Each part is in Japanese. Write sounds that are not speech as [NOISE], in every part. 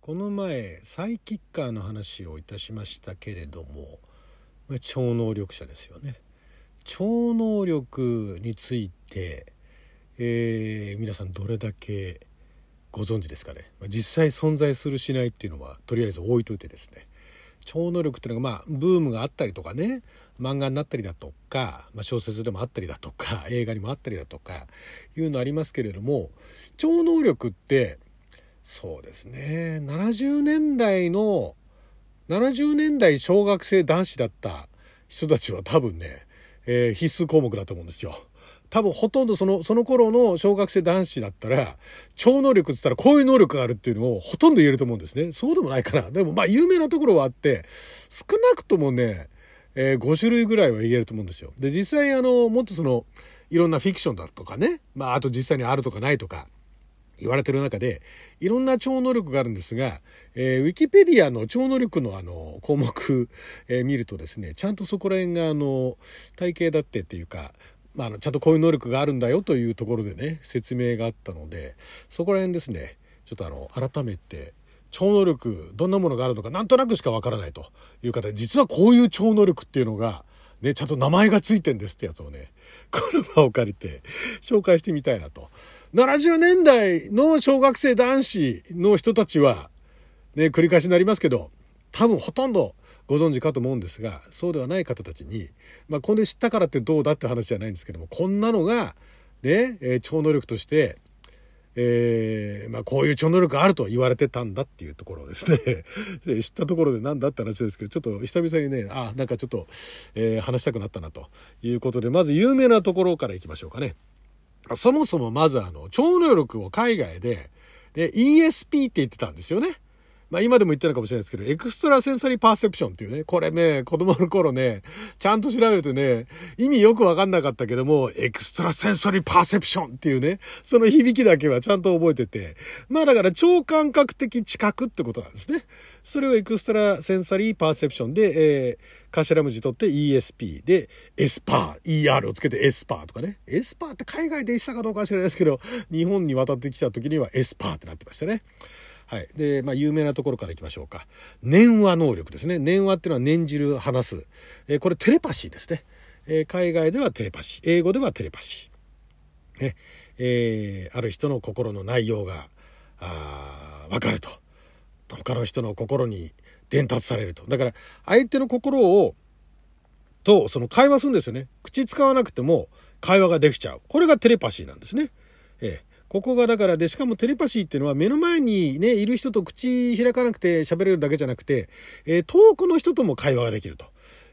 この前サイキッカーの話をいたしましたけれども超能力者ですよね。超能力について、えー、皆さんどれだけご存知ですかね。実際存在するしないっていうのはとりあえず置いといてですね。超能力っていうのがまあブームがあったりとかね。漫画になったりだとか、まあ、小説でもあったりだとか映画にもあったりだとかいうのありますけれども超能力ってそうですね70年代の70年代小学生男子だった人たちは多分ね、えー、必須項目だと思うんですよ。多分ほとんどその、その頃の小学生男子だったら、超能力って言ったらこういう能力があるっていうのをほとんど言えると思うんですね。そうでもないかな。でもまあ有名なところはあって、少なくともね、えー、5種類ぐらいは言えると思うんですよ。で、実際あの、もっとその、いろんなフィクションだとかね、まああと実際にあるとかないとか、言われてる中で、いろんな超能力があるんですが、えー、ウィキペディアの超能力のあの項目、えー、見るとですね、ちゃんとそこら辺があの体系だってっていうか、まあ、あのちゃんとこういう能力があるんだよというところでね、説明があったので、そこら辺ですね、ちょっとあの改めて超能力どんなものがあるのかなんとなくしかわからないという方実はこういう超能力っていうのがねちゃんと名前がついてんですってやつをねこの場を借りて紹介してみたいなと。70年代の小学生男子の人たちは、ね、繰り返しになりますけど、多分ほとんどご存知かと思うんですが、そうではない方たちに、まあ、これ知ったからってどうだって話じゃないんですけども、こんなのが、ね、えー、超能力として、えー、まあ、こういう超能力があると言われてたんだっていうところですね [LAUGHS] 知ったところで何だって話ですけど、ちょっと久々にね、あ、なんかちょっと、えー、話したくなったなということで、まず有名なところからいきましょうかね。そもそもまずあの、超能力を海外で、で、ESP って言ってたんですよね。まあ今でも言ってるかもしれないですけど、 extrasensory perception っていうね、これね、子供の頃ね、ちゃんと調べるとね、意味よくわかんなかったけども、 extrasensory perception っていうね、その響きだけはちゃんと覚えてて、まあだから超感覚的知覚ってことなんですね。それを extrasensory perception で、えー、頭文字取って ESP で、エスパー、ER をつけてエスパーとかね。エスパーって海外で言ってたかどうかは知らないですけど、日本に渡ってきた時にはエスパーってなってましたね。はい。で、まあ、有名なところからいきましょうか。念話能力ですね。念話っていうのは念じる、話す。えー、これテレパシーですね。えー、海外ではテレパシー。英語ではテレパシー。ね。えー、ある人の心の内容が、あわかると。他の人の心に伝達されると。だから、相手の心を、と、その会話するんですよね。口使わなくても会話ができちゃう。これがテレパシーなんですね。ええ。ここがだからで、しかもテレパシーっていうのは目の前にね、いる人と口開かなくて喋れるだけじゃなくて、えー、遠くの人とも会話ができると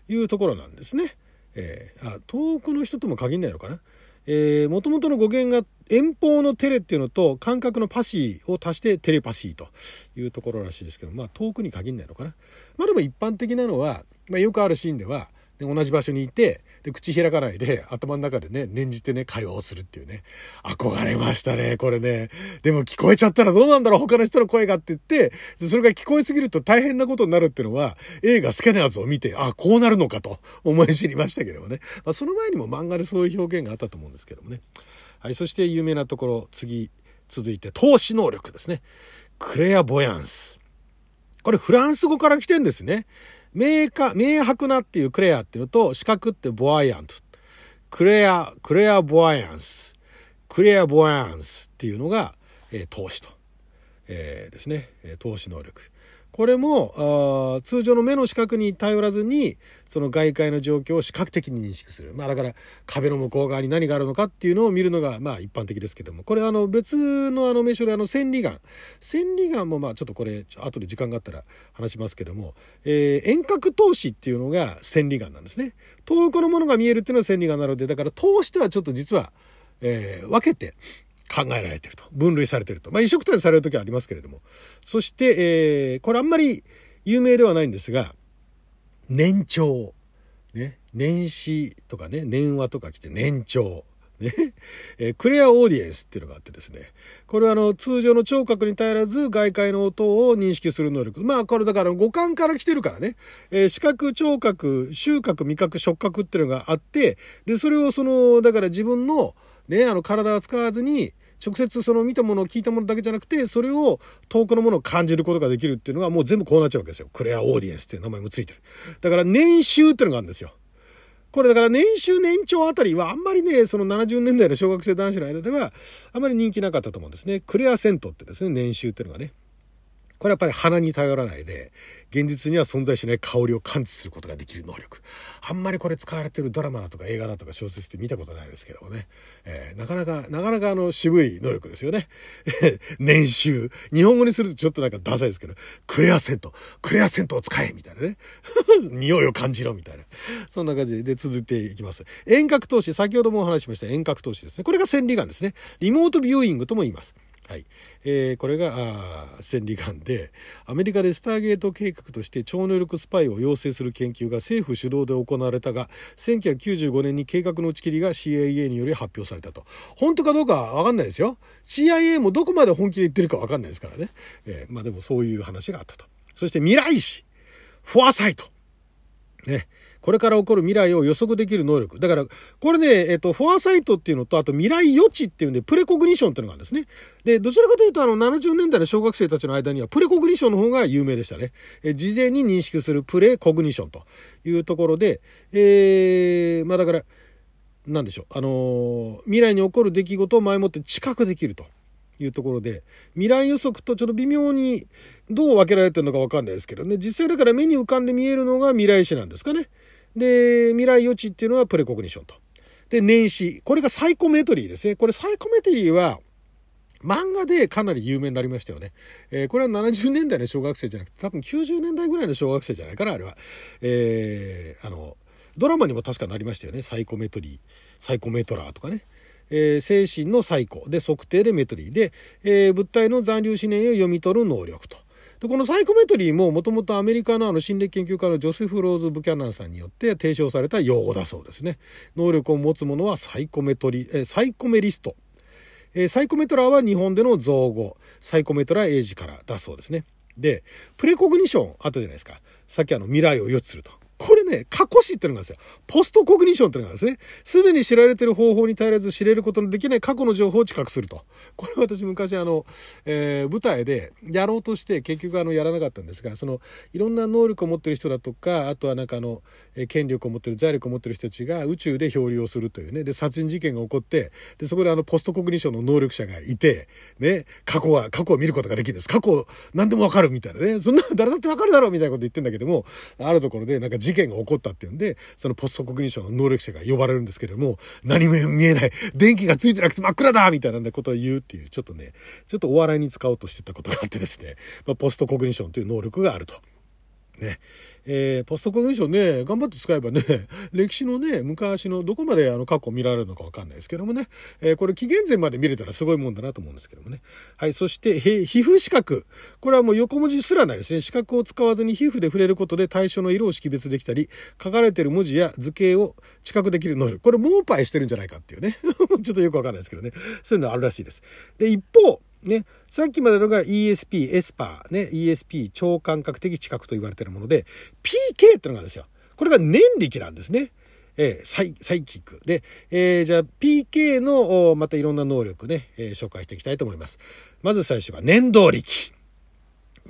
いうところなんですね。えー、あ遠くの人とも限んないのかな。えー、元々の語源が遠方のテレっていうのと感覚のパシーを足してテレパシーというところらしいですけど、まあ遠くに限んないのかな。まあでも一般的なのは、まあよくあるシーンでは、で同じ場所にいて、で、口開かないで、頭の中でね、念じてね、会話をするっていうね。憧れましたね、これね。でも聞こえちゃったらどうなんだろう、他の人の声がって言って、それが聞こえすぎると大変なことになるっていうのは、映画スキャナーズを見て、あ、こうなるのかと思い知りましたけどもね。まあ、その前にも漫画でそういう表現があったと思うんですけどもね。はい、そして有名なところ、次、続いて、投資能力ですね。クレアボヤンス。これフランス語から来てんですね。明か、明白なっていうクレアっていうのと、四角ってボアイアント。クレア、クレアボアイアンス。クレアボアイアンスっていうのが、えー、投資と。えー、ですね、投資能力。これもあ通常の目の視覚に頼らずにその外界の状況を視覚的に認識する。まあだから壁の向こう側に何があるのかっていうのを見るのがまあ一般的ですけども、これあの別のあの名称であの千里眼。千里眼もまあちょっとこれ後で時間があったら話しますけども、えー、遠隔投資っていうのが千里眼なんですね。遠くのものが見えるっていうのは千里眼なので、だから投資とはちょっと実は、えー、分けて考えられてると。分類されてると。まあ、移植点される時はありますけれども。そして、えー、これあんまり有名ではないんですが、年長。ね。年始とかね、年話とか来て年長。ね。えー、クレアオーディエンスっていうのがあってですね。これはあの、通常の聴覚に頼らず外界の音を認識する能力。まあ、これだから五感から来てるからね。えー、視覚、聴覚、収穫、味覚、触覚っていうのがあって、で、それをその、だから自分の、ね、あの、体を使わずに、直接その見たものを聞いたものだけじゃなくて、それを遠くのものを感じることができるっていうのがもう全部こうなっちゃうわけですよ。クレアオーディエンスっていう名前もついてる。だから年収っていうのがあるんですよ。これだから年収年長あたりはあんまりね、その70年代の小学生男子の間ではあまり人気なかったと思うんですね。クレアセントってですね、年収っていうのがね。これやっぱり鼻に頼らないで、現実には存在しない香りを感知することができる能力。あんまりこれ使われてるドラマだとか映画だとか小説って見たことないですけどもね。えー、なかなか、なかなかあの渋い能力ですよね。[LAUGHS] 年収。日本語にするとちょっとなんかダサいですけど、クレアセント、クレアセントを使えみたいなね。[LAUGHS] 匂いを感じろみたいな。そんな感じで続いていきます。遠隔投資、先ほどもお話しました遠隔投資ですね。これが千里眼ですね。リモートビューイングとも言います。はい。えー、これが、千里眼で、アメリカでスターゲート計画として超能力スパイを養成する研究が政府主導で行われたが、1995年に計画の打ち切りが CIA により発表されたと。本当かどうかわかんないですよ。CIA もどこまで本気で言ってるかわかんないですからね。えー、まあでもそういう話があったと。そして未来史、フォアサイト。ね。これから起こる未来を予測できる能力。だから、これね、えっと、フォアサイトっていうのと、あと未来予知っていうんで、プレコグニションっていうのがあるんですね。で、どちらかというと、あの、70年代の小学生たちの間には、プレコグニションの方が有名でしたね。え事前に認識するプレコグニションというところで、えー、まあだから、なんでしょう。あの、未来に起こる出来事を前もって知覚できると。いうところで、未来予測とちょっと微妙にどう分けられてるのか分かんないですけどね、実際だから目に浮かんで見えるのが未来史なんですかね。で、未来予知っていうのはプレコグニションと。で、年始。これがサイコメトリーですね。これサイコメトリーは、漫画でかなり有名になりましたよね。えー、これは70年代の小学生じゃなくて、多分90年代ぐらいの小学生じゃないかな、あれは。えー、あの、ドラマにも確かなりましたよね。サイコメトリー、サイコメトラーとかね。えー、精神のサイコで測定でメトリーで、え、物体の残留思念を読み取る能力と。で、このサイコメトリーももともとアメリカのあの心理研究家のジョセフ・ローズ・ブキャナンさんによって提唱された用語だそうですね。能力を持つ者はサイコメトリ、えサイコメリスト。えサイコメトラーは日本での造語、サイコメトラーエイジからだそうですね。で、プレコグニションあったじゃないですか。さっきあの未来を予知すると。これね、過去史ってのがあるんですよ。ポストコグニションってのがあるんですね。すでに知られてる方法に頼らず知れることのできない過去の情報を知覚すると。これ私昔あの、えー、舞台でやろうとして結局あの、やらなかったんですが、その、いろんな能力を持ってる人だとか、あとはなんかあの、えー、権力を持ってる、財力を持ってる人たちが宇宙で漂流をするというね。で、殺人事件が起こって、で、そこであの、ポストコグニションの能力者がいて、ね、過去は、過去を見ることができるんです。過去、何でもわかるみたいなね。そんな、誰だってわかるだろうみたいなこと言ってんだけども、あるところでなんか事件が起こったっていうんで、そのポストコグニションの能力者が呼ばれるんですけれども、何も見えない、電気がついてなくて真っ暗だみたいなことを言うっていう、ちょっとね、ちょっとお笑いに使おうとしてたことがあってですね、まあ、ポストコグニションという能力があると。ね。えー、ポストコグニションね、頑張って使えばね、[LAUGHS] 歴史のね、昔のどこまであの過去見られるのかわかんないですけどもね、えー、これ紀元前まで見れたらすごいもんだなと思うんですけどもね。はい、そして、皮膚視覚。これはもう横文字すらないですね。視覚を使わずに皮膚で触れることで対象の色を識別できたり、書かれてる文字や図形を知覚できる能力。これ、モーパイしてるんじゃないかっていうね。[LAUGHS] ちょっとよくわかんないですけどね。そういうのあるらしいです。で、一方、ね、さっきまでのが ESP、エスパー、ね、ESP、超感覚的知覚と言われているもので、PK ってのがあるんですよ。これが年力なんですね。えー、サイ、サイキック。で、えー、じゃあ PK の、またいろんな能力ね、えー、紹介していきたいと思います。まず最初は念動力。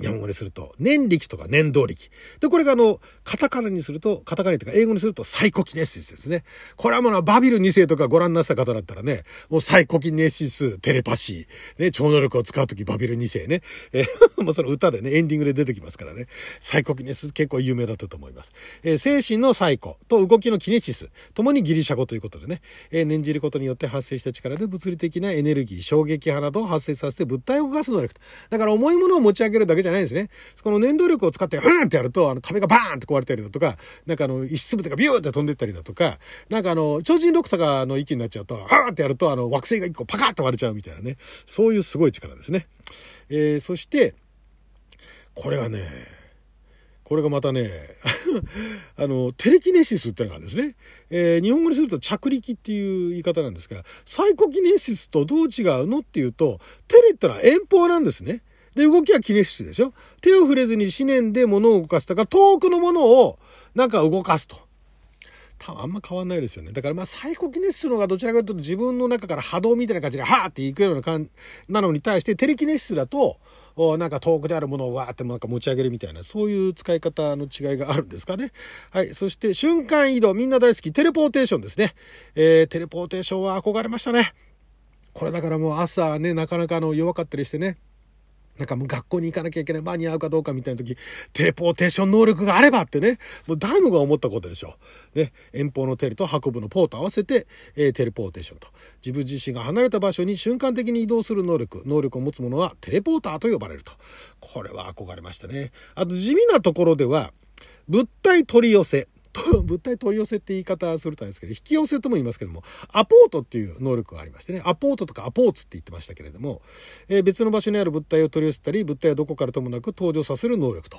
日本語にすると、年力とか年動力。で、これがあの、カタカナにすると、カタカナとか英語にするとサイコキネシスですね。これはもうバビル2世とかご覧になった方だったらね、もうサイコキネシス、テレパシー、ね、超能力を使うときバビル2世ね。えー、[LAUGHS] もうその歌でね、エンディングで出てきますからね。サイコキネシス結構有名だったと思います。えー、精神のサイコと動きのキネシス、ともにギリシャ語ということでね、えー、念じることによって発生した力で物理的なエネルギー、衝撃波などを発生させて物体を動かす能力。だから重いものを持ち上げるだけじゃじゃないんですね。この念動力を使って、うんってやると、あの、壁がバーンって壊れたりだとか、なんかあの、石粒とかビューって飛んでったりだとか、なんかあの、超人ロクとかの息になっちゃうと、あーってやると、あの、惑星が一個パカッと割れちゃうみたいなね。そういうすごい力ですね。えー、そして、これがね、これがまたね、[LAUGHS] あの、テレキネシスってのがあるんですね。えー、日本語にすると着力っていう言い方なんですが、サイコキネシスとどう違うのっていうと、テレってのは遠方なんですね。で、動きはキネシスでしょ？手を触れずに思念で物を動かすとか、遠くのものをなんか動かすと。多分あんま変わんないですよね。だからまあサイコキネシスの方がどちらかというと自分の中から波動みたいな感じではーっていくような感なのに対してテレキネシスだと、なんか遠くであるものをわーってなんか持ち上げるみたいな、そういう使い方の違いがあるんですかね。はい。そして瞬間移動、みんな大好き、テレポーテーションですね。えー、テレポーテーションは憧れましたね。これだからもう朝ね、なかなかあの弱かったりしてね。なんかもう学校に行かなきゃいけない、間に合うかどうかみたいな時、テレポーテーション能力があればってね、もう誰もが思ったことでしょう。ね、遠方のテレと運ぶのポーと合わせて、えー、テレポーテーションと。自分自身が離れた場所に瞬間的に移動する能力、能力を持つ者はテレポーターと呼ばれると。これは憧れましたね。あと地味なところでは、物体取り寄せ。物体取り寄せって言い方するとあれですけど、引き寄せとも言いますけども、アポートっていう能力がありましてね、アポートとかアポーツって言ってましたけれども、えー、別の場所にある物体を取り寄せたり、物体はどこからともなく登場させる能力と。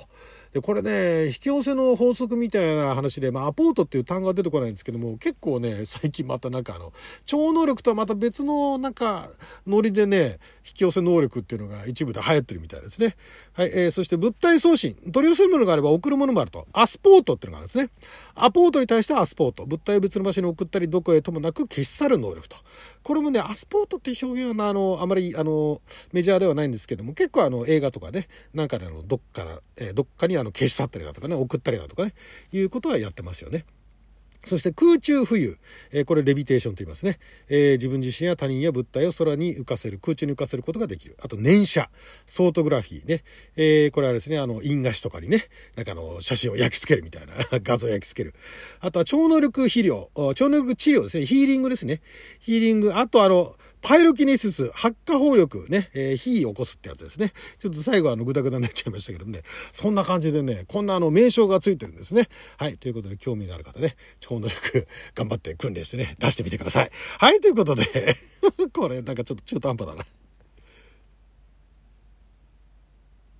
で、これね、引き寄せの法則みたいな話で、まあ、アポートっていう単語が出てこないんですけども、結構ね、最近またなんかあの、超能力とはまた別のなんか、ノリでね、引き寄せ能力っていうのが一部で流行ってるみたいですね。はい、えー、そして物体送信。取り寄せるものがあれば送るものもあると。アスポートっていうのがあるんですね。アポートに対してアスポート。物体を別の場所に送ったり、どこへともなく消し去る能力と。これもね、アスポートっていう表現はあの、あまり、あの、メジャーではないんですけども、結構あの、映画とかね、なんかであの、どっから、えー、どっかにあの、消し去ったりだとかね、送ったりだとかね、いうことはやってますよね。そして空中浮遊。えー、これレビテーションと言いますね。えー、自分自身や他人や物体を空に浮かせる、空中に浮かせることができる。あと念写、ソートグラフィーね。えー、これはですね、あの、印画紙とかにね、なんかあの、写真を焼き付けるみたいな、[LAUGHS] 画像を焼き付ける。あとは超能力肥料、超能力治療ですね。ヒーリングですね。ヒーリング。あとあの、パイロキネシス、発火砲力ね、えー、火起こすってやつですね。ちょっと最後はあの、ぐだぐだになっちゃいましたけどね。そんな感じでね、こんなあの、名称がついてるんですね。はい。ということで、興味のある方ね、超能力頑張って訓練してね、出してみてください。はい。ということで [LAUGHS] これなんかちょっと中途半端だな。